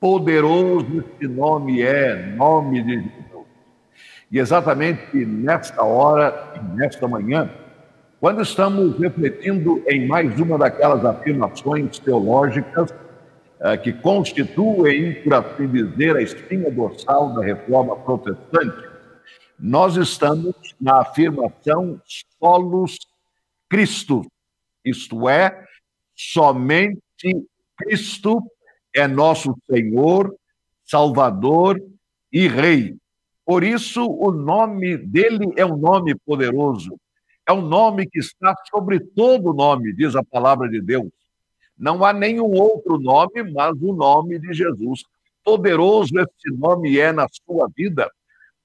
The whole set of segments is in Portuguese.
Poderoso esse nome é, nome de Jesus. E exatamente nesta hora, nesta manhã, quando estamos refletindo em mais uma daquelas afirmações teológicas uh, que constituem, por assim dizer, a espinha dorsal da reforma protestante, nós estamos na afirmação solos Cristo, isto é, somente Cristo é nosso Senhor, Salvador e Rei. Por isso, o nome dele é um nome poderoso, é um nome que está sobre todo nome, diz a palavra de Deus. Não há nenhum outro nome, mas o nome de Jesus. Poderoso esse nome é na sua vida,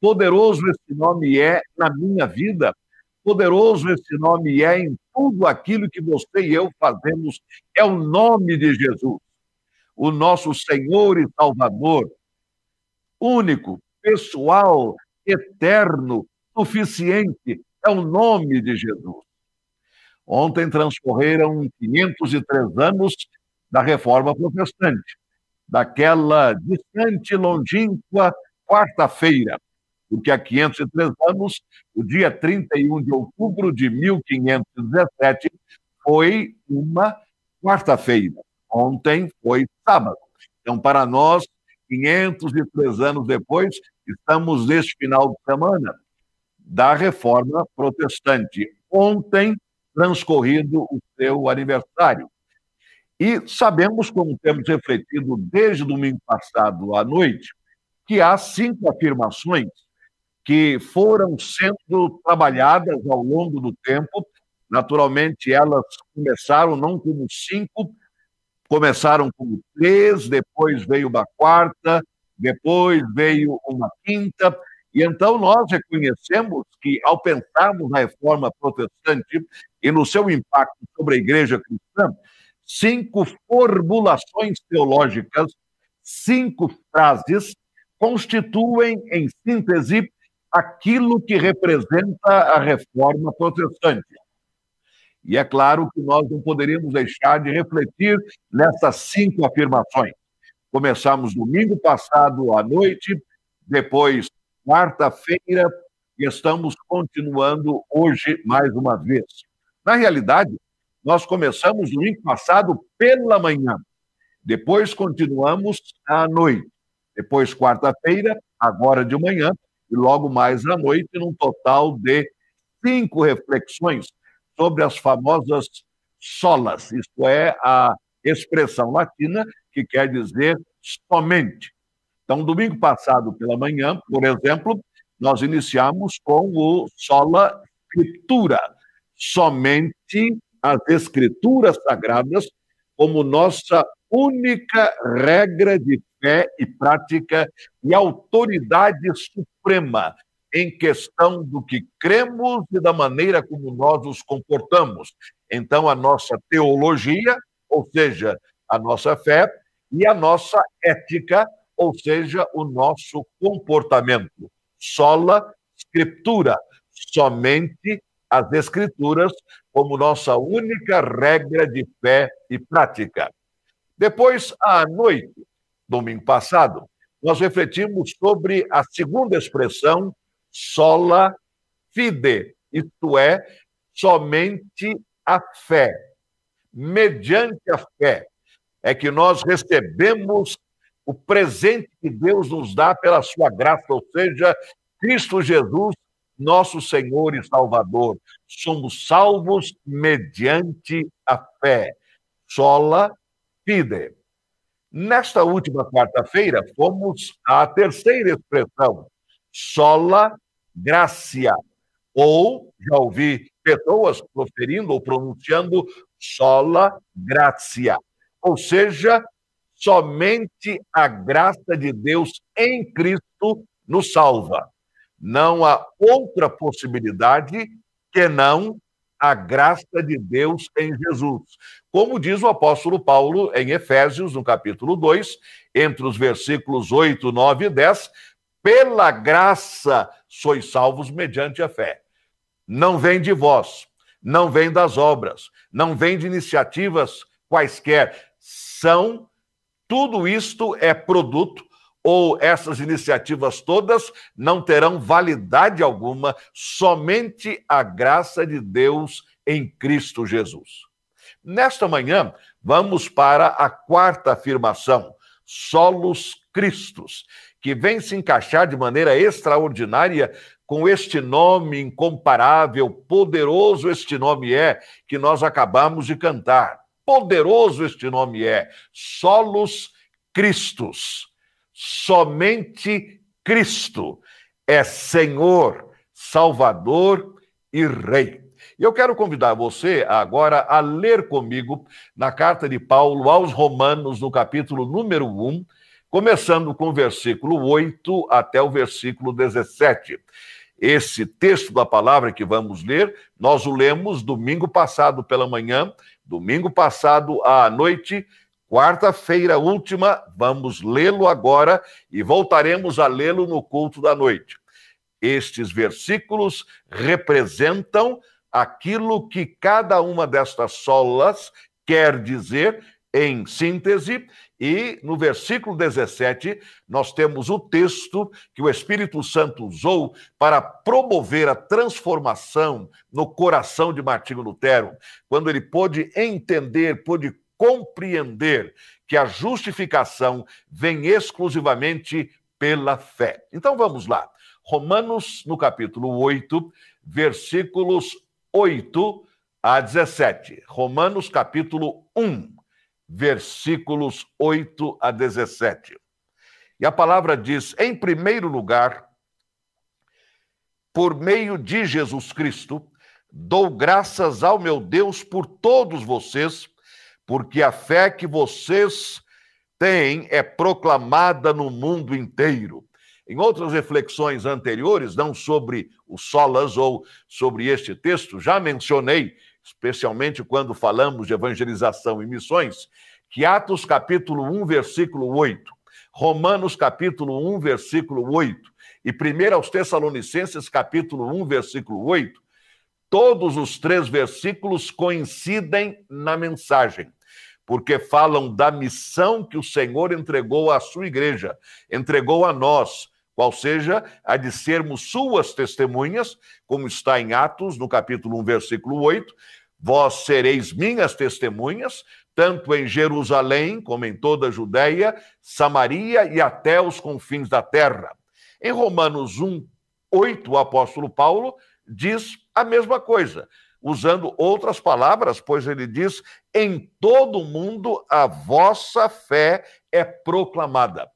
poderoso esse nome é na minha vida, poderoso esse nome é em tudo aquilo que você e eu fazemos, é o nome de Jesus o nosso Senhor e Salvador, único, pessoal, eterno, suficiente, é o nome de Jesus. Ontem transcorreram 503 anos da reforma protestante, daquela distante, longínqua quarta-feira, porque há 503 anos, o dia 31 de outubro de 1517, foi uma quarta-feira. Ontem foi sábado. Então, para nós, 503 anos depois, estamos neste final de semana da reforma protestante. Ontem, transcorrido o seu aniversário. E sabemos, como temos refletido desde domingo passado à noite, que há cinco afirmações que foram sendo trabalhadas ao longo do tempo. Naturalmente, elas começaram não como cinco, começaram com três, depois veio uma quarta, depois veio uma quinta, e então nós reconhecemos que, ao pensarmos na reforma protestante e no seu impacto sobre a igreja cristã, cinco formulações teológicas, cinco frases, constituem, em síntese, aquilo que representa a reforma protestante. E é claro que nós não poderíamos deixar de refletir nessas cinco afirmações. Começamos domingo passado à noite, depois quarta-feira, e estamos continuando hoje mais uma vez. Na realidade, nós começamos domingo passado pela manhã, depois continuamos à noite, depois quarta-feira, agora de manhã, e logo mais à noite, num total de cinco reflexões sobre as famosas solas, isto é, a expressão latina que quer dizer somente. Então, domingo passado pela manhã, por exemplo, nós iniciamos com o sola scriptura, somente as escrituras sagradas como nossa única regra de fé e prática e autoridade suprema em questão do que cremos e da maneira como nós nos comportamos. Então, a nossa teologia, ou seja, a nossa fé, e a nossa ética, ou seja, o nosso comportamento. Sola Escritura, somente as Escrituras como nossa única regra de fé e prática. Depois, à noite, domingo passado, nós refletimos sobre a segunda expressão sola fide, isto é, somente a fé. Mediante a fé é que nós recebemos o presente que Deus nos dá pela sua graça, ou seja, Cristo Jesus, nosso Senhor e Salvador. Somos salvos mediante a fé. Sola fide. Nesta última quarta-feira, fomos à terceira expressão, sola gracia. Ou, já ouvi pessoas proferindo ou pronunciando sola gracia. Ou seja, somente a graça de Deus em Cristo nos salva. Não há outra possibilidade que não a graça de Deus em Jesus. Como diz o apóstolo Paulo em Efésios, no capítulo 2, entre os versículos 8, 9 e 10, pela graça sois salvos mediante a fé. Não vem de vós, não vem das obras, não vem de iniciativas quaisquer, são Tudo isto é produto ou essas iniciativas todas não terão validade alguma, somente a graça de Deus em Cristo Jesus. Nesta manhã, vamos para a quarta afirmação, solos Cristos, que vem se encaixar de maneira extraordinária com este nome incomparável, poderoso este nome é, que nós acabamos de cantar. Poderoso este nome é, solos Cristos. Somente Cristo é Senhor, Salvador e Rei. Eu quero convidar você agora a ler comigo na carta de Paulo aos Romanos, no capítulo número 1, começando com o versículo 8 até o versículo 17. Esse texto da palavra que vamos ler, nós o lemos domingo passado pela manhã, domingo passado à noite, quarta-feira última, vamos lê-lo agora e voltaremos a lê-lo no culto da noite. Estes versículos representam aquilo que cada uma destas solas quer dizer em síntese, e no versículo 17, nós temos o texto que o Espírito Santo usou para promover a transformação no coração de Martinho Lutero, quando ele pôde entender, pôde compreender que a justificação vem exclusivamente pela fé. Então vamos lá. Romanos, no capítulo 8, versículos 8 a 17. Romanos capítulo 1, versículos 8 a 17. E a palavra diz: em primeiro lugar, por meio de Jesus Cristo, dou graças ao meu Deus por todos vocês, porque a fé que vocês têm é proclamada no mundo inteiro. Em outras reflexões anteriores, não sobre o solas ou sobre este texto, já mencionei, especialmente quando falamos de evangelização e missões, que Atos capítulo 1, versículo 8, Romanos capítulo 1, versículo 8 e 1 aos Tessalonicenses capítulo 1, versículo 8, todos os três versículos coincidem na mensagem porque falam da missão que o Senhor entregou à sua igreja, entregou a nós, qual seja a de sermos suas testemunhas, como está em Atos, no capítulo 1, versículo 8. Vós sereis minhas testemunhas, tanto em Jerusalém, como em toda a Judéia, Samaria e até os confins da terra. Em Romanos 1, 8, o apóstolo Paulo diz a mesma coisa, usando outras palavras, pois ele diz: em todo o mundo a vossa fé é proclamada.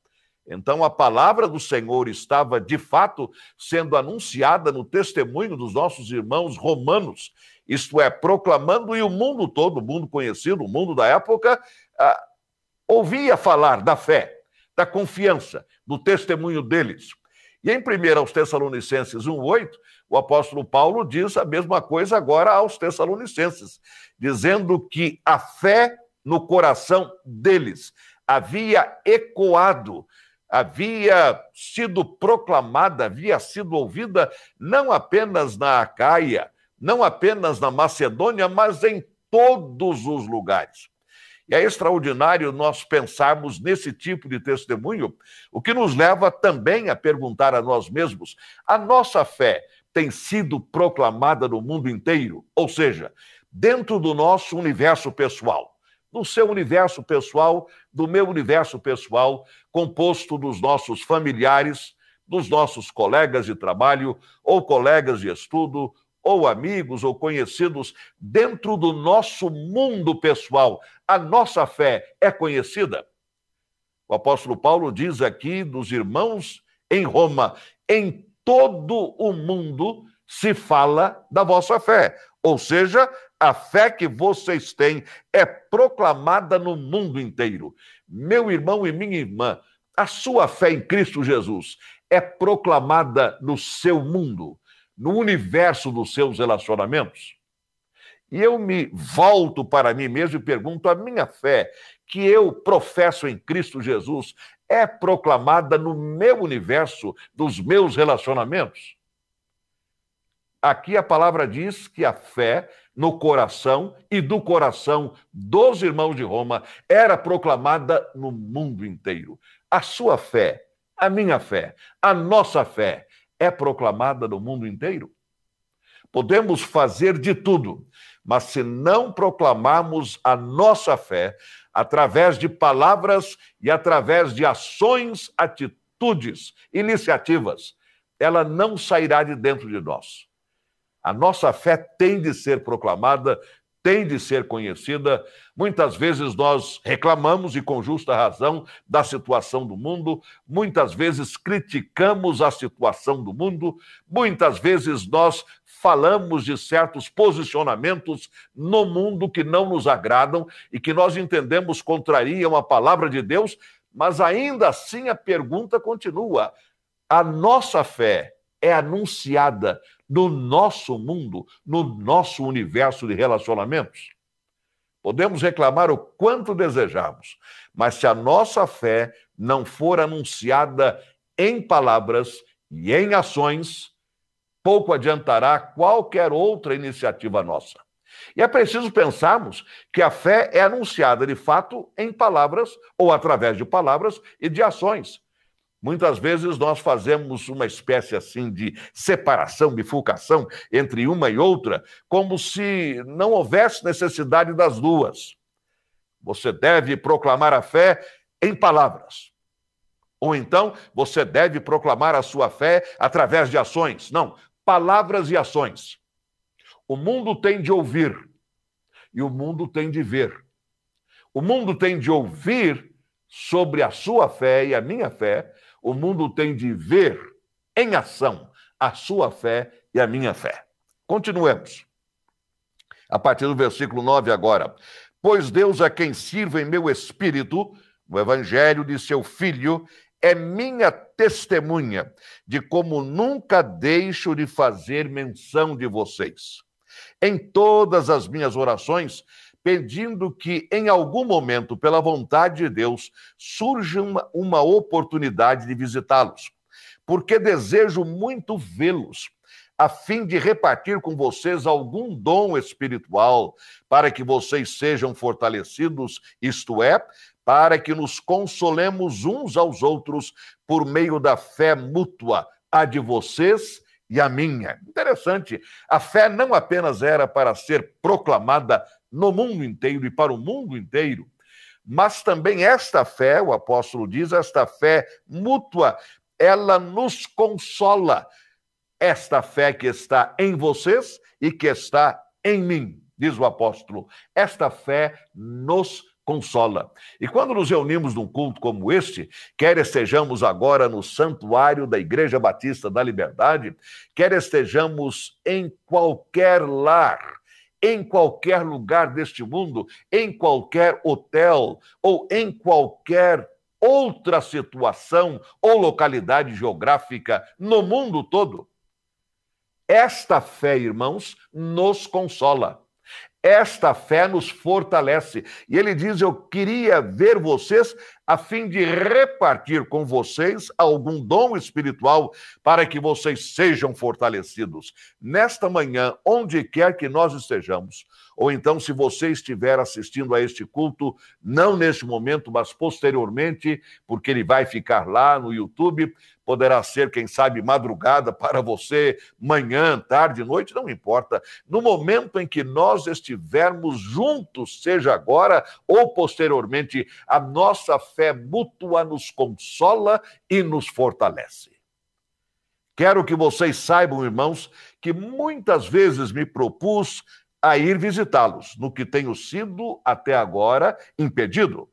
Então, a palavra do Senhor estava, de fato, sendo anunciada no testemunho dos nossos irmãos romanos, isto é, proclamando, e o mundo todo, o mundo conhecido, o mundo da época, ah, ouvia falar da fé, da confiança, do testemunho deles. E em 1 aos Tessalonicenses 1,8, o apóstolo Paulo diz a mesma coisa agora aos Tessalonicenses, dizendo que a fé no coração deles havia ecoado havia sido proclamada, havia sido ouvida não apenas na Acaia, não apenas na Macedônia, mas em todos os lugares. E é extraordinário nós pensarmos nesse tipo de testemunho, o que nos leva também a perguntar a nós mesmos: a nossa fé tem sido proclamada no mundo inteiro? Ou seja, dentro do nosso universo pessoal do seu universo pessoal, do meu universo pessoal, composto dos nossos familiares, dos nossos colegas de trabalho, ou colegas de estudo, ou amigos ou conhecidos, dentro do nosso mundo pessoal, a nossa fé é conhecida? O apóstolo Paulo diz aqui dos irmãos em Roma: em todo o mundo se fala da vossa fé. Ou seja, a fé que vocês têm é proclamada no mundo inteiro. Meu irmão e minha irmã, a sua fé em Cristo Jesus é proclamada no seu mundo, no universo dos seus relacionamentos. E eu me volto para mim mesmo e pergunto: a minha fé que eu professo em Cristo Jesus é proclamada no meu universo, dos meus relacionamentos? Aqui a palavra diz que a fé no coração e do coração dos irmãos de Roma era proclamada no mundo inteiro. A sua fé, a minha fé, a nossa fé é proclamada no mundo inteiro. Podemos fazer de tudo, mas se não proclamarmos a nossa fé através de palavras e através de ações, atitudes, iniciativas, ela não sairá de dentro de nós. A nossa fé tem de ser proclamada, tem de ser conhecida. Muitas vezes nós reclamamos, e com justa razão, da situação do mundo, muitas vezes criticamos a situação do mundo, muitas vezes nós falamos de certos posicionamentos no mundo que não nos agradam e que nós entendemos contrariam a palavra de Deus, mas ainda assim a pergunta continua: a nossa fé é anunciada no nosso mundo, no nosso universo de relacionamentos. Podemos reclamar o quanto desejamos, mas se a nossa fé não for anunciada em palavras e em ações, pouco adiantará qualquer outra iniciativa nossa. E é preciso pensarmos que a fé é anunciada de fato em palavras ou através de palavras e de ações. Muitas vezes nós fazemos uma espécie assim de separação, bifurcação entre uma e outra, como se não houvesse necessidade das duas. Você deve proclamar a fé em palavras. Ou então você deve proclamar a sua fé através de ações. Não, palavras e ações. O mundo tem de ouvir e o mundo tem de ver. O mundo tem de ouvir sobre a sua fé e a minha fé, o mundo tem de ver em ação a sua fé e a minha fé. Continuemos. A partir do versículo 9 agora. Pois Deus a quem sirvo em meu espírito, no evangelho de seu filho, é minha testemunha de como nunca deixo de fazer menção de vocês. Em todas as minhas orações, pedindo que, em algum momento, pela vontade de Deus, surja uma, uma oportunidade de visitá-los, porque desejo muito vê-los, a fim de repartir com vocês algum dom espiritual, para que vocês sejam fortalecidos, isto é, para que nos consolemos uns aos outros por meio da fé mútua, a de vocês e a minha. Interessante, a fé não apenas era para ser proclamada no mundo inteiro e para o mundo inteiro, mas também esta fé, o apóstolo diz, esta fé mútua, ela nos consola. Esta fé que está em vocês e que está em mim, diz o apóstolo. Esta fé nos consola. E quando nos reunimos num culto como este, quer estejamos agora no santuário da Igreja Batista da Liberdade, quer estejamos em qualquer lar, em qualquer lugar deste mundo, em qualquer hotel ou em qualquer outra situação ou localidade geográfica no mundo todo. Esta fé, irmãos, nos consola. Esta fé nos fortalece. E ele diz: Eu queria ver vocês a fim de repartir com vocês algum dom espiritual para que vocês sejam fortalecidos. Nesta manhã, onde quer que nós estejamos, ou então, se você estiver assistindo a este culto, não neste momento, mas posteriormente, porque ele vai ficar lá no YouTube, poderá ser, quem sabe, madrugada para você, manhã, tarde, noite, não importa. No momento em que nós estivermos juntos, seja agora ou posteriormente, a nossa fé mútua nos consola e nos fortalece. Quero que vocês saibam, irmãos, que muitas vezes me propus a ir visitá-los, no que tenho sido até agora impedido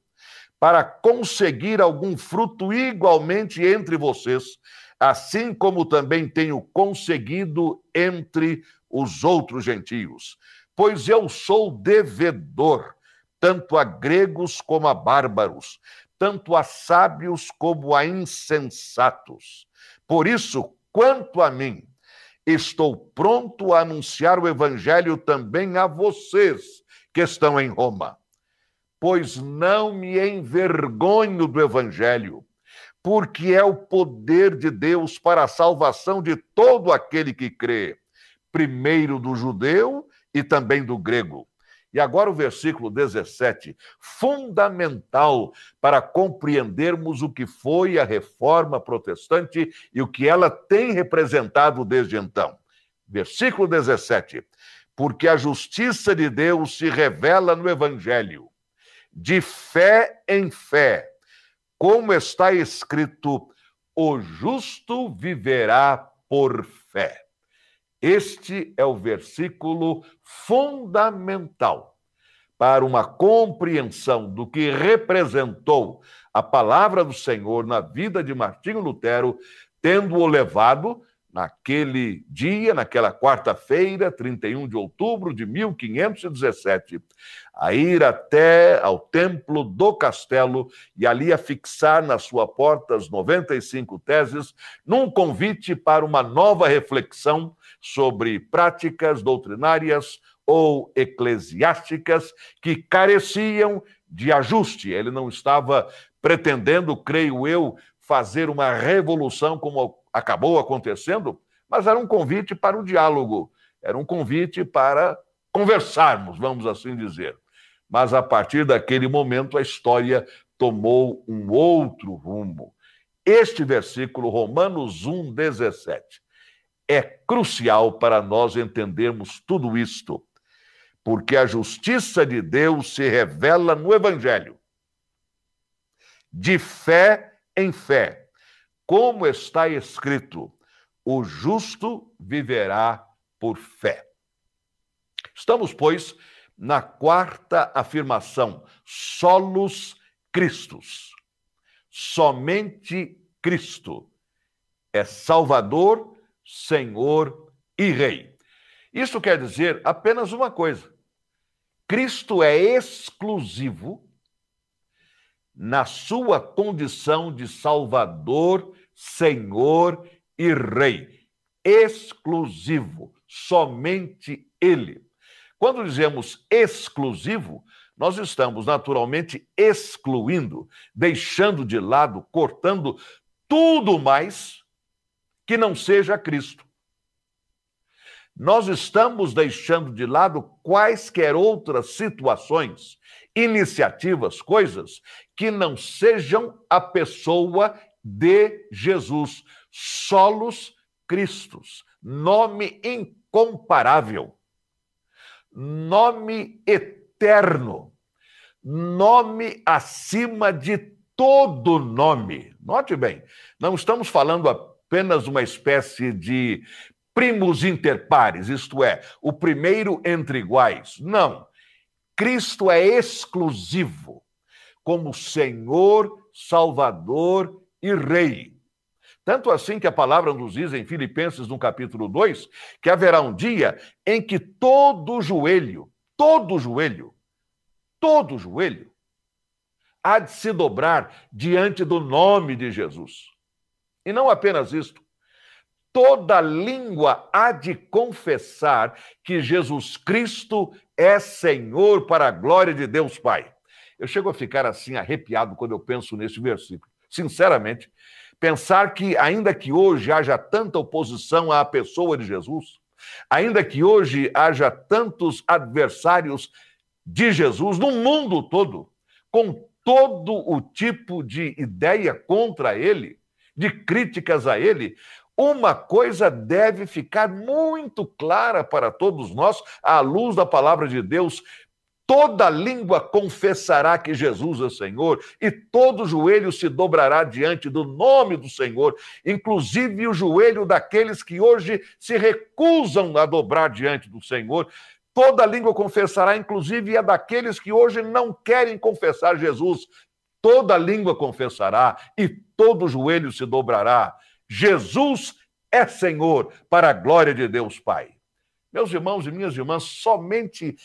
para conseguir algum fruto igualmente entre vocês, assim como também tenho conseguido entre os outros gentios. Pois eu sou devedor, tanto a gregos como a bárbaros, tanto a sábios como a insensatos. Por isso, quanto a mim, estou pronto a anunciar o evangelho também a vocês que estão em Roma pois não me envergonho do Evangelho, porque é o poder de Deus para a salvação de todo aquele que crê, primeiro do judeu e também do grego. E agora o versículo 17, fundamental para compreendermos o que foi a reforma protestante e o que ela tem representado desde então. Versículo 17. Porque a justiça de Deus se revela no evangelho, de fé em fé, como está escrito: o justo viverá por fé. Este é o versículo fundamental para uma compreensão do que representou a palavra do Senhor na vida de Martinho Lutero, tendo-o levado naquele dia, naquela quarta-feira, 31 de outubro de 1517, a ir até ao templo do castelo e ali a fixar na sua porta as 95 teses, num convite para uma nova reflexão sobre práticas doutrinárias ou eclesiásticas que careciam de ajuste. Ele não estava pretendendo, creio eu, fazer uma revolução como acabou acontecendo, mas era um convite para o diálogo, era um convite para conversarmos, vamos assim dizer. Mas a partir daquele momento a história tomou um outro rumo. Este versículo, Romanos 1, 17, é crucial para nós entendermos tudo isto, porque a justiça de Deus se revela no Evangelho, de fé em fé como está escrito: o justo viverá por fé. Estamos, pois, na quarta afirmação, solos Christus. Somente Cristo é Salvador, Senhor e Rei. Isso quer dizer apenas uma coisa: Cristo é exclusivo na sua condição de Salvador, Senhor e Rei. Exclusivo, somente Ele. Quando dizemos exclusivo, nós estamos naturalmente excluindo, deixando de lado, cortando tudo mais que não seja Cristo. Nós estamos deixando de lado quaisquer outras situações iniciativas, coisas que não sejam a pessoa de Jesus. Solos Cristos, nome incomparável, nome eterno, nome acima de todo nome. Note bem, não estamos falando apenas uma espécie de primos inter pares, isto é, o primeiro entre iguais. Não. Cristo é exclusivo como Senhor, Salvador e Rei. Tanto assim que a palavra nos diz em Filipenses, no capítulo 2, que haverá um dia em que todo joelho, todo joelho, todo joelho, há de se dobrar diante do nome de Jesus. E não apenas isto, toda língua há de confessar que Jesus Cristo é Senhor para a glória de Deus Pai. Eu chego a ficar assim arrepiado quando eu penso nesse versículo. Sinceramente, pensar que, ainda que hoje haja tanta oposição à pessoa de Jesus, ainda que hoje haja tantos adversários de Jesus no mundo todo, com todo o tipo de ideia contra ele, de críticas a ele, uma coisa deve ficar muito clara para todos nós, à luz da palavra de Deus. Toda língua confessará que Jesus é Senhor, e todo joelho se dobrará diante do nome do Senhor, inclusive o joelho daqueles que hoje se recusam a dobrar diante do Senhor. Toda língua confessará, inclusive a daqueles que hoje não querem confessar Jesus. Toda língua confessará e todo joelho se dobrará. Jesus é Senhor para a glória de Deus Pai. Meus irmãos e minhas irmãs, somente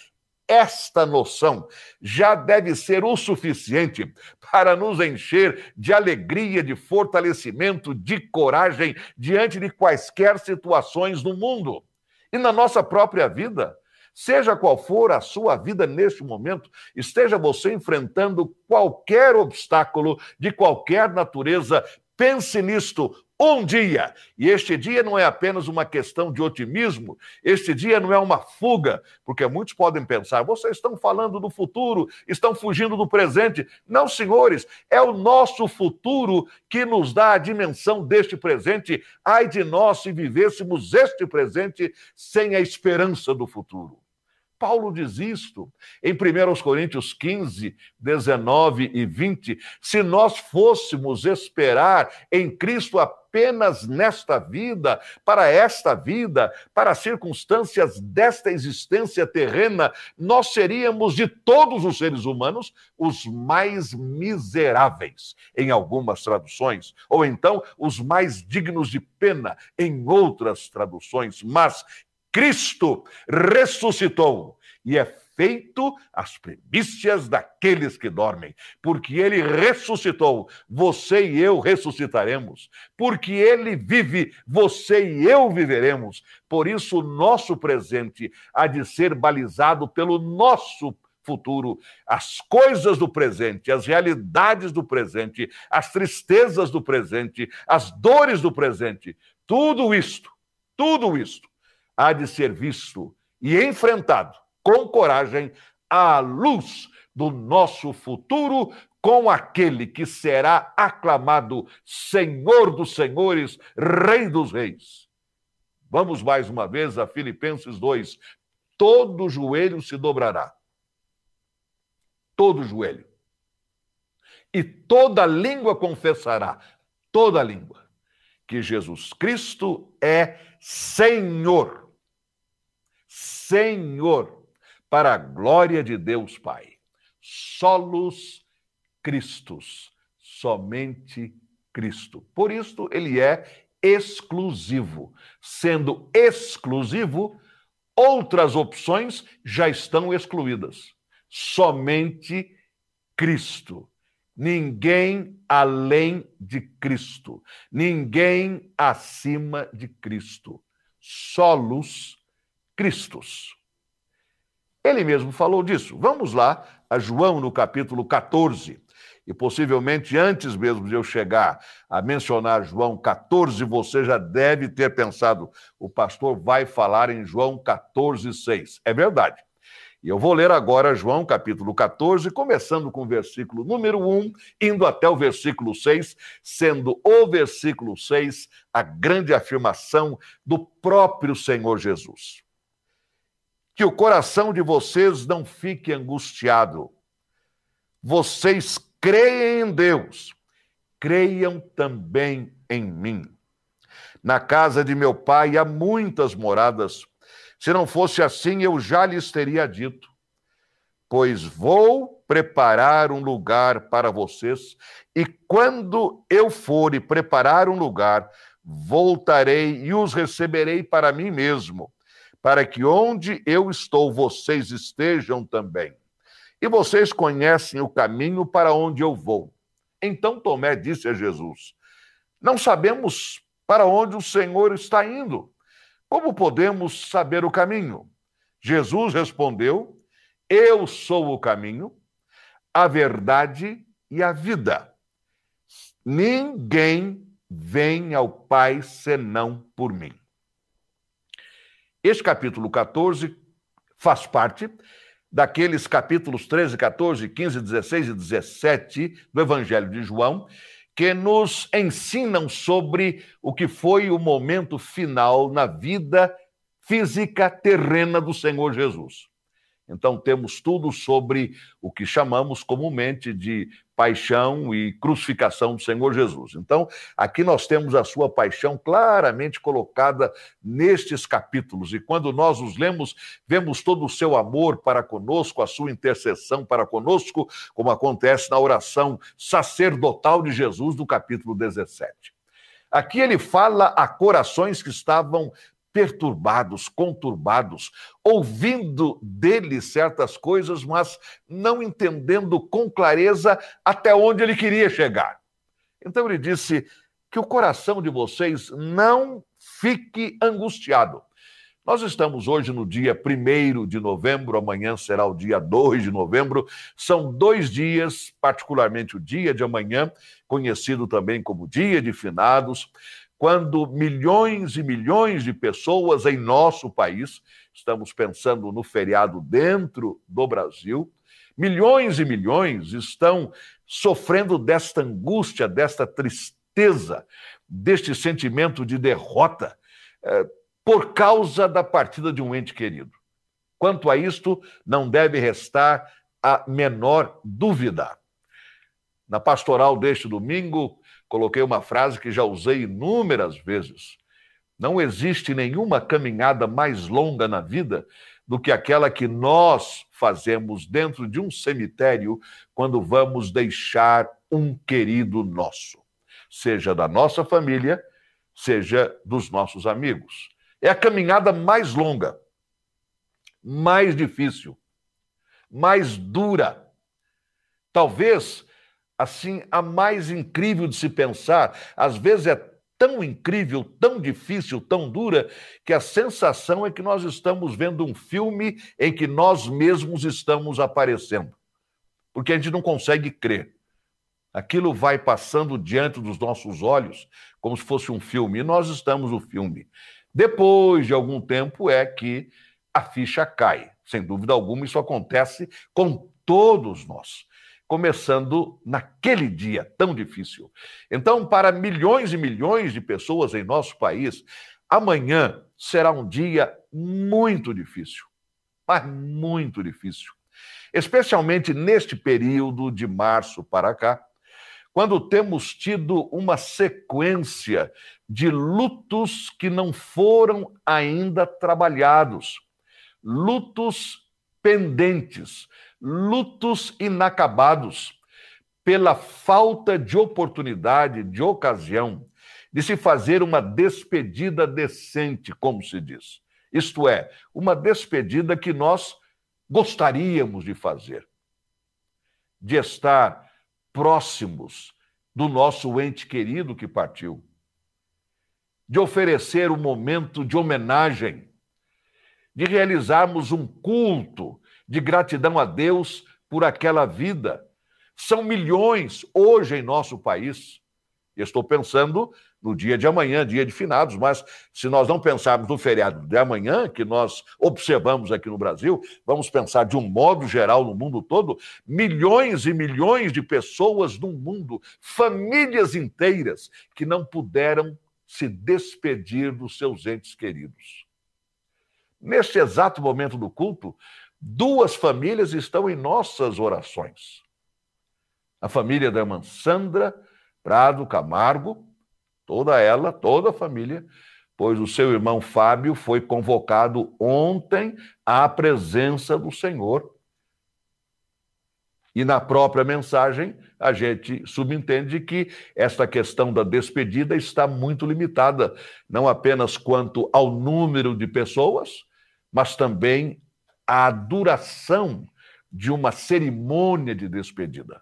esta noção já deve ser o suficiente para nos encher de alegria, de fortalecimento, de coragem diante de quaisquer situações no mundo e na nossa própria vida. Seja qual for a sua vida neste momento, esteja você enfrentando qualquer obstáculo de qualquer natureza, Pense nisto um dia. E este dia não é apenas uma questão de otimismo, este dia não é uma fuga, porque muitos podem pensar, vocês estão falando do futuro, estão fugindo do presente. Não, senhores, é o nosso futuro que nos dá a dimensão deste presente. Ai de nós se vivêssemos este presente sem a esperança do futuro. Paulo diz isto em 1 Coríntios 15, 19 e 20. Se nós fôssemos esperar em Cristo apenas nesta vida, para esta vida, para as circunstâncias desta existência terrena, nós seríamos de todos os seres humanos os mais miseráveis, em algumas traduções, ou então os mais dignos de pena, em outras traduções. Mas Cristo ressuscitou e é feito as primícias daqueles que dormem, porque ele ressuscitou, você e eu ressuscitaremos, porque ele vive, você e eu viveremos. Por isso, o nosso presente há de ser balizado pelo nosso futuro, as coisas do presente, as realidades do presente, as tristezas do presente, as dores do presente, tudo isto, tudo isto há de ser visto e enfrentado com coragem à luz do nosso futuro com aquele que será aclamado Senhor dos Senhores, Rei dos Reis. Vamos mais uma vez a Filipenses 2. Todo joelho se dobrará. Todo joelho. E toda língua confessará, toda língua, que Jesus Cristo é Senhor Senhor, para a glória de Deus Pai. Solos Christus, somente Cristo. Por isso, ele é exclusivo. Sendo exclusivo, outras opções já estão excluídas. Somente Cristo. Ninguém além de Cristo. Ninguém acima de Cristo. Solos Cristos. Ele mesmo falou disso. Vamos lá a João no capítulo 14. E possivelmente antes mesmo de eu chegar a mencionar João 14, você já deve ter pensado: o pastor vai falar em João 14, 6. É verdade. E eu vou ler agora João capítulo 14, começando com o versículo número 1, indo até o versículo 6, sendo o versículo 6 a grande afirmação do próprio Senhor Jesus que o coração de vocês não fique angustiado. Vocês creem em Deus, creiam também em mim. Na casa de meu pai há muitas moradas. Se não fosse assim, eu já lhes teria dito. Pois vou preparar um lugar para vocês, e quando eu for e preparar um lugar, voltarei e os receberei para mim mesmo para que onde eu estou, vocês estejam também. E vocês conhecem o caminho para onde eu vou. Então Tomé disse a Jesus: Não sabemos para onde o Senhor está indo. Como podemos saber o caminho? Jesus respondeu: Eu sou o caminho, a verdade e a vida. Ninguém vem ao Pai senão por mim. Este capítulo 14 faz parte daqueles capítulos 13, 14, 15, 16 e 17 do Evangelho de João, que nos ensinam sobre o que foi o momento final na vida física terrena do Senhor Jesus. Então, temos tudo sobre o que chamamos comumente de paixão e crucificação do Senhor Jesus. Então, aqui nós temos a sua paixão claramente colocada nestes capítulos, e quando nós os lemos, vemos todo o seu amor para conosco, a sua intercessão para conosco, como acontece na oração sacerdotal de Jesus, no capítulo 17. Aqui ele fala a corações que estavam perturbados, conturbados, ouvindo dele certas coisas, mas não entendendo com clareza até onde ele queria chegar. Então ele disse que o coração de vocês não fique angustiado. Nós estamos hoje no dia 1 de novembro, amanhã será o dia 2 de novembro. São dois dias, particularmente o dia de amanhã, conhecido também como Dia de Finados, quando milhões e milhões de pessoas em nosso país, estamos pensando no feriado dentro do Brasil, milhões e milhões estão sofrendo desta angústia, desta tristeza, deste sentimento de derrota. Eh, por causa da partida de um ente querido. Quanto a isto, não deve restar a menor dúvida. Na pastoral deste domingo, coloquei uma frase que já usei inúmeras vezes. Não existe nenhuma caminhada mais longa na vida do que aquela que nós fazemos dentro de um cemitério quando vamos deixar um querido nosso, seja da nossa família, seja dos nossos amigos. É a caminhada mais longa, mais difícil, mais dura. Talvez, assim, a mais incrível de se pensar. Às vezes é tão incrível, tão difícil, tão dura, que a sensação é que nós estamos vendo um filme em que nós mesmos estamos aparecendo. Porque a gente não consegue crer. Aquilo vai passando diante dos nossos olhos como se fosse um filme, e nós estamos no filme. Depois de algum tempo é que a ficha cai. Sem dúvida alguma, isso acontece com todos nós, começando naquele dia tão difícil. Então, para milhões e milhões de pessoas em nosso país, amanhã será um dia muito difícil, mas muito difícil. Especialmente neste período de março para cá, quando temos tido uma sequência de lutos que não foram ainda trabalhados, lutos pendentes, lutos inacabados, pela falta de oportunidade, de ocasião, de se fazer uma despedida decente, como se diz. Isto é, uma despedida que nós gostaríamos de fazer, de estar próximos do nosso ente querido que partiu, de oferecer um momento de homenagem, de realizarmos um culto de gratidão a Deus por aquela vida. São milhões hoje em nosso país. Estou pensando no dia de amanhã, dia de finados, mas se nós não pensarmos no feriado de amanhã, que nós observamos aqui no Brasil, vamos pensar de um modo geral no mundo todo, milhões e milhões de pessoas no mundo, famílias inteiras que não puderam se despedir dos seus entes queridos. Neste exato momento do culto, duas famílias estão em nossas orações. A família da irmã Sandra Prado Camargo, toda ela, toda a família, pois o seu irmão Fábio foi convocado ontem à presença do Senhor. E na própria mensagem, a gente subentende que esta questão da despedida está muito limitada, não apenas quanto ao número de pessoas, mas também à duração de uma cerimônia de despedida.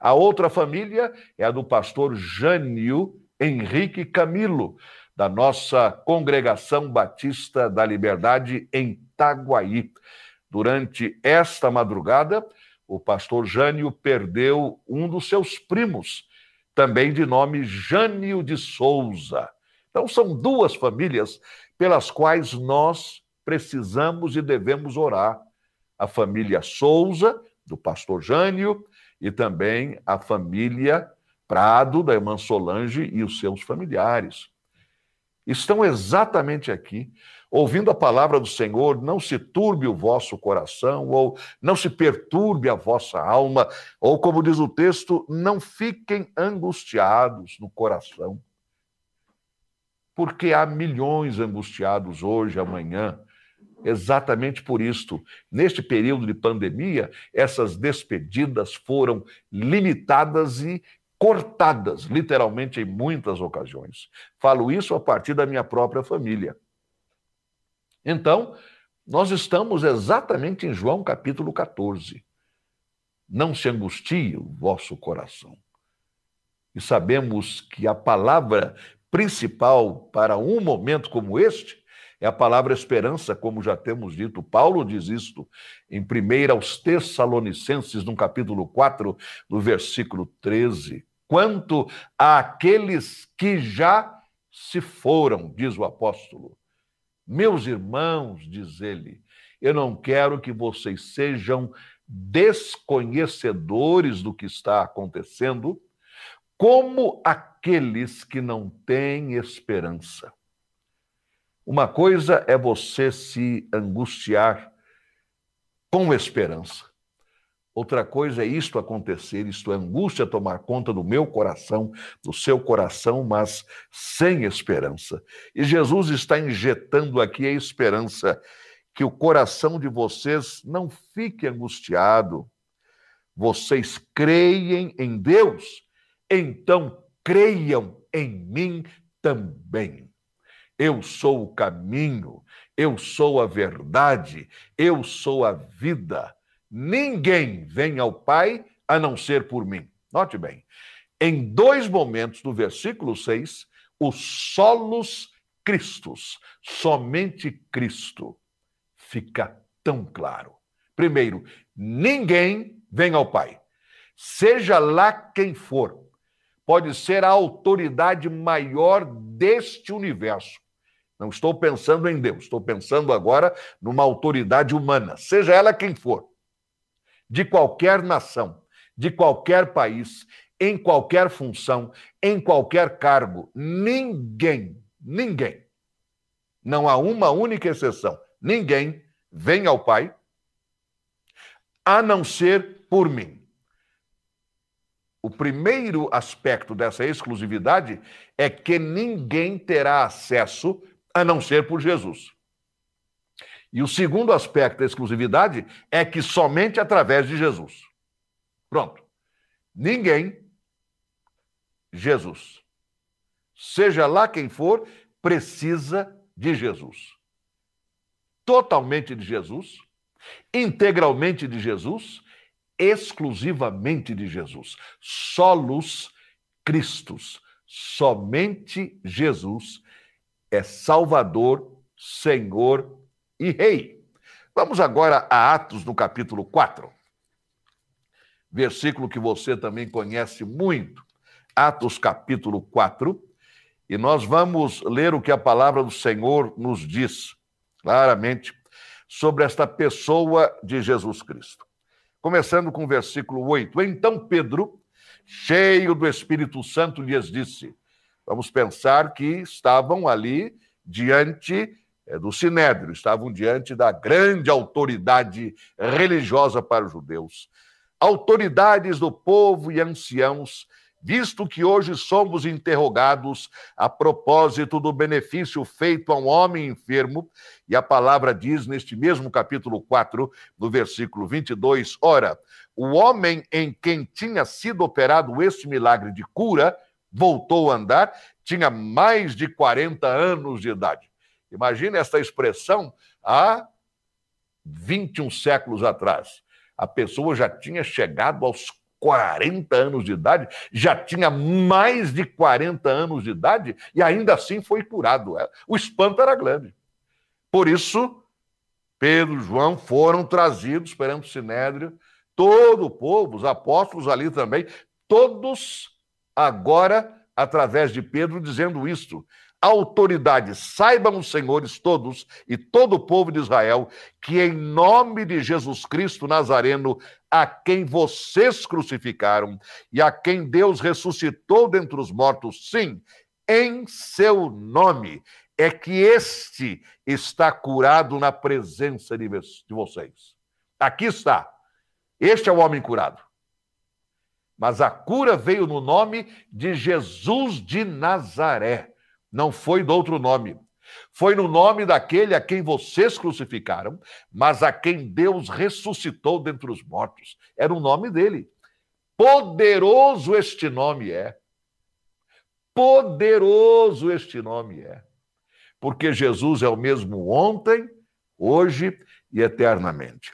A outra família é a do pastor Jânio Henrique Camilo, da nossa Congregação Batista da Liberdade em Taguaí. Durante esta madrugada, o pastor Jânio perdeu um dos seus primos, também de nome Jânio de Souza. Então, são duas famílias pelas quais nós precisamos e devemos orar. A família Souza, do pastor Jânio, e também a família Prado, da irmã Solange e os seus familiares. Estão exatamente aqui, ouvindo a palavra do Senhor, não se turbe o vosso coração, ou não se perturbe a vossa alma, ou como diz o texto, não fiquem angustiados no coração. Porque há milhões angustiados hoje, amanhã, exatamente por isto. Neste período de pandemia, essas despedidas foram limitadas e cortadas, literalmente, em muitas ocasiões. Falo isso a partir da minha própria família. Então, nós estamos exatamente em João capítulo 14. Não se angustie o vosso coração. E sabemos que a palavra principal para um momento como este É a palavra esperança, como já temos dito. Paulo diz isto em 1 aos Tessalonicenses, no capítulo 4, no versículo 13. Quanto àqueles que já se foram, diz o apóstolo. Meus irmãos, diz ele, eu não quero que vocês sejam desconhecedores do que está acontecendo, como aqueles que não têm esperança. Uma coisa é você se angustiar com esperança. Outra coisa é isto acontecer, isto é angústia tomar conta do meu coração, do seu coração, mas sem esperança. E Jesus está injetando aqui a esperança que o coração de vocês não fique angustiado. Vocês creem em Deus, então creiam em mim também. Eu sou o caminho, eu sou a verdade, eu sou a vida. Ninguém vem ao Pai a não ser por mim. Note bem, em dois momentos do versículo 6, os solos Cristos, somente Cristo fica tão claro. Primeiro, ninguém vem ao Pai, seja lá quem for, pode ser a autoridade maior deste universo. Não estou pensando em Deus, estou pensando agora numa autoridade humana, seja ela quem for, de qualquer nação, de qualquer país, em qualquer função, em qualquer cargo. Ninguém, ninguém, não há uma única exceção, ninguém vem ao Pai a não ser por mim. O primeiro aspecto dessa exclusividade é que ninguém terá acesso a não ser por Jesus. E o segundo aspecto da exclusividade é que somente através de Jesus. Pronto. Ninguém, Jesus. Seja lá quem for, precisa de Jesus totalmente de Jesus, integralmente de Jesus, exclusivamente de Jesus. Solos Cristos. Somente Jesus é Salvador, Senhor e Rei. Vamos agora a Atos no capítulo 4. Versículo que você também conhece muito. Atos capítulo 4. E nós vamos ler o que a palavra do Senhor nos diz claramente sobre esta pessoa de Jesus Cristo. Começando com o versículo 8. Então Pedro, cheio do Espírito Santo, lhes disse: Vamos pensar que estavam ali diante é, do sinédrio, estavam diante da grande autoridade religiosa para os judeus. Autoridades do povo e anciãos visto que hoje somos interrogados a propósito do benefício feito a um homem enfermo, e a palavra diz neste mesmo capítulo 4, no versículo 22, ora, o homem em quem tinha sido operado este milagre de cura voltou a andar, tinha mais de 40 anos de idade. Imagine essa expressão há 21 séculos atrás. A pessoa já tinha chegado aos 40 anos de idade, já tinha mais de 40 anos de idade e ainda assim foi curado. O espanto era grande. Por isso, Pedro e João foram trazidos perante o Sinédrio, todo o povo, os apóstolos ali também, todos agora, através de Pedro, dizendo isto autoridade, saibam os senhores todos e todo o povo de Israel que em nome de Jesus Cristo Nazareno, a quem vocês crucificaram e a quem Deus ressuscitou dentre os mortos, sim, em seu nome, é que este está curado na presença de vocês. Aqui está. Este é o homem curado. Mas a cura veio no nome de Jesus de Nazaré não foi do outro nome. Foi no nome daquele a quem vocês crucificaram, mas a quem Deus ressuscitou dentre os mortos. Era o nome dele. Poderoso este nome é. Poderoso este nome é. Porque Jesus é o mesmo ontem, hoje e eternamente.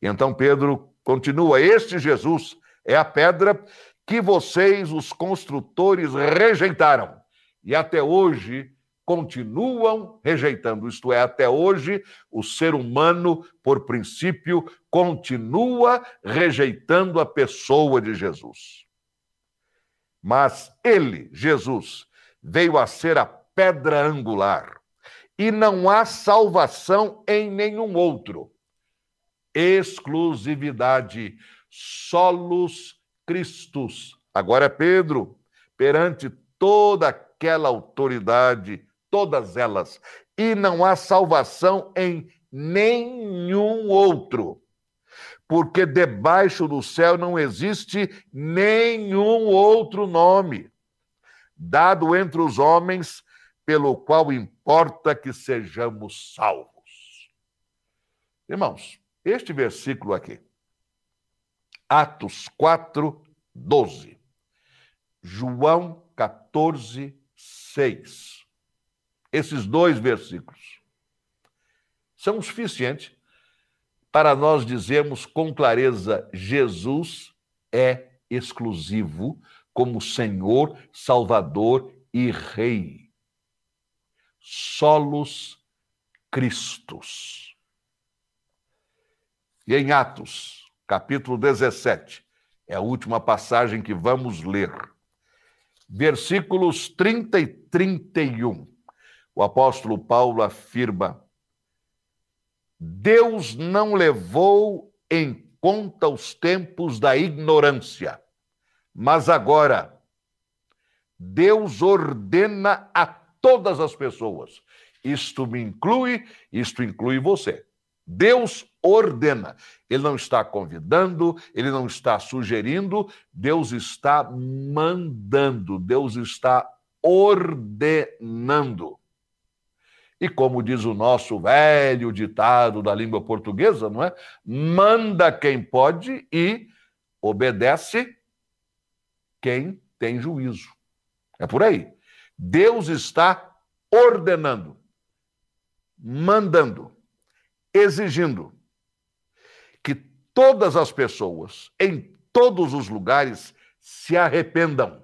Então Pedro continua: Este Jesus é a pedra que vocês, os construtores, rejeitaram e até hoje continuam rejeitando. Isto é, até hoje, o ser humano, por princípio, continua rejeitando a pessoa de Jesus. Mas ele, Jesus, veio a ser a pedra angular, e não há salvação em nenhum outro. Exclusividade, solos Christus. Agora é Pedro, perante toda aquela autoridade, todas elas, e não há salvação em nenhum outro. Porque debaixo do céu não existe nenhum outro nome dado entre os homens pelo qual importa que sejamos salvos. Irmãos, este versículo aqui, Atos 4, 12, João 14, 6. Esses dois versículos são o suficiente para nós dizermos com clareza: Jesus é exclusivo como Senhor, Salvador e Rei. Solos Cristos. E em Atos, capítulo 17, é a última passagem que vamos ler. Versículos 30 e 31. O apóstolo Paulo afirma: Deus não levou em conta os tempos da ignorância, mas agora Deus ordena a todas as pessoas. Isto me inclui, isto inclui você. Deus ordena. Ele não está convidando, ele não está sugerindo, Deus está mandando, Deus está ordenando. E como diz o nosso velho ditado da língua portuguesa, não é? Manda quem pode e obedece quem tem juízo. É por aí. Deus está ordenando, mandando, exigindo que todas as pessoas, em todos os lugares, se arrependam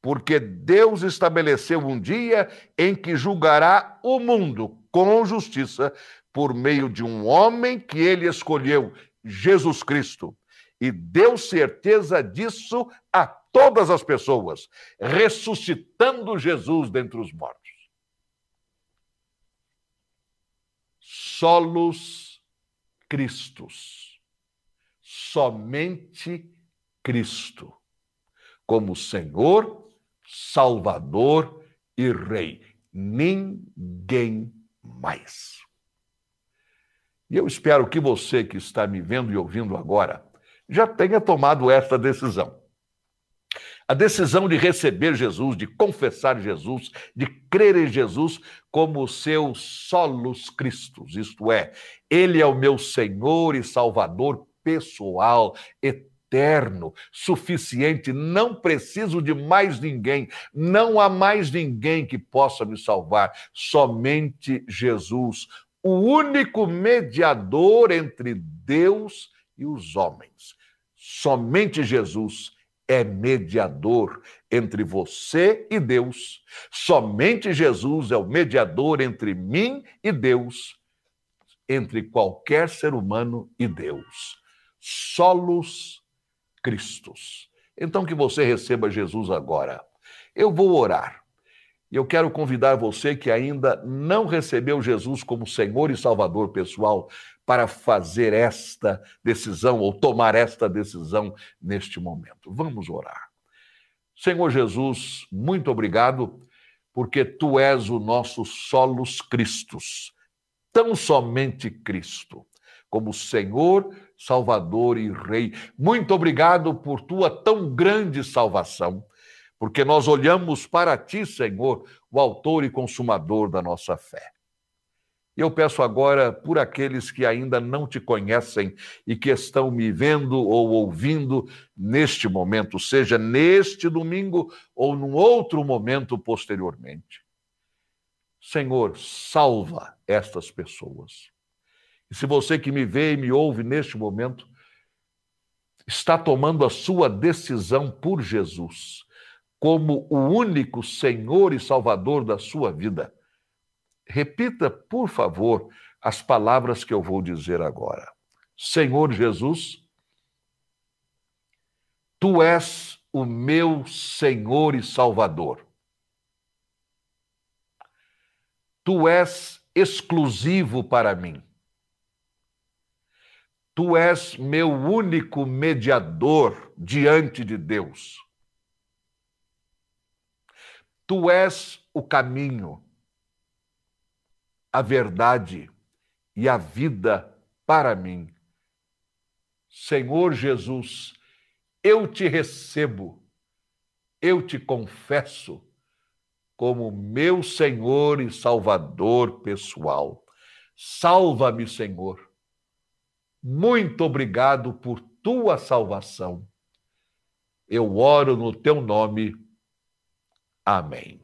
porque Deus estabeleceu um dia em que julgará o mundo com justiça por meio de um homem que ele escolheu, Jesus Cristo. E deu certeza disso a todas as pessoas, ressuscitando Jesus dentre os mortos. Solos Cristos. Somente Cristo. Como Senhor Salvador e Rei. Ninguém mais. E eu espero que você que está me vendo e ouvindo agora já tenha tomado esta decisão. A decisão de receber Jesus, de confessar Jesus, de crer em Jesus como seu solos Cristos, isto é, Ele é o meu Senhor e Salvador pessoal, eterno, suficiente, não preciso de mais ninguém, não há mais ninguém que possa me salvar, somente Jesus, o único mediador entre Deus e os homens. Somente Jesus é mediador entre você e Deus. Somente Jesus é o mediador entre mim e Deus, entre qualquer ser humano e Deus. Solos Cristos. Então que você receba Jesus agora. Eu vou orar. E eu quero convidar você que ainda não recebeu Jesus como Senhor e Salvador pessoal para fazer esta decisão ou tomar esta decisão neste momento. Vamos orar. Senhor Jesus, muito obrigado, porque tu és o nosso solos Cristos, tão somente Cristo, como Senhor Salvador e Rei. Muito obrigado por tua tão grande salvação, porque nós olhamos para ti, Senhor, o autor e consumador da nossa fé. Eu peço agora por aqueles que ainda não te conhecem e que estão me vendo ou ouvindo neste momento, seja neste domingo ou num outro momento posteriormente. Senhor, salva estas pessoas. E se você que me vê e me ouve neste momento está tomando a sua decisão por Jesus, como o único Senhor e Salvador da sua vida. Repita, por favor, as palavras que eu vou dizer agora. Senhor Jesus, tu és o meu Senhor e Salvador. Tu és exclusivo para mim. Tu és meu único mediador diante de Deus. Tu és o caminho, a verdade e a vida para mim. Senhor Jesus, eu te recebo, eu te confesso como meu Senhor e Salvador pessoal. Salva-me, Senhor. Muito obrigado por tua salvação. Eu oro no teu nome. Amém.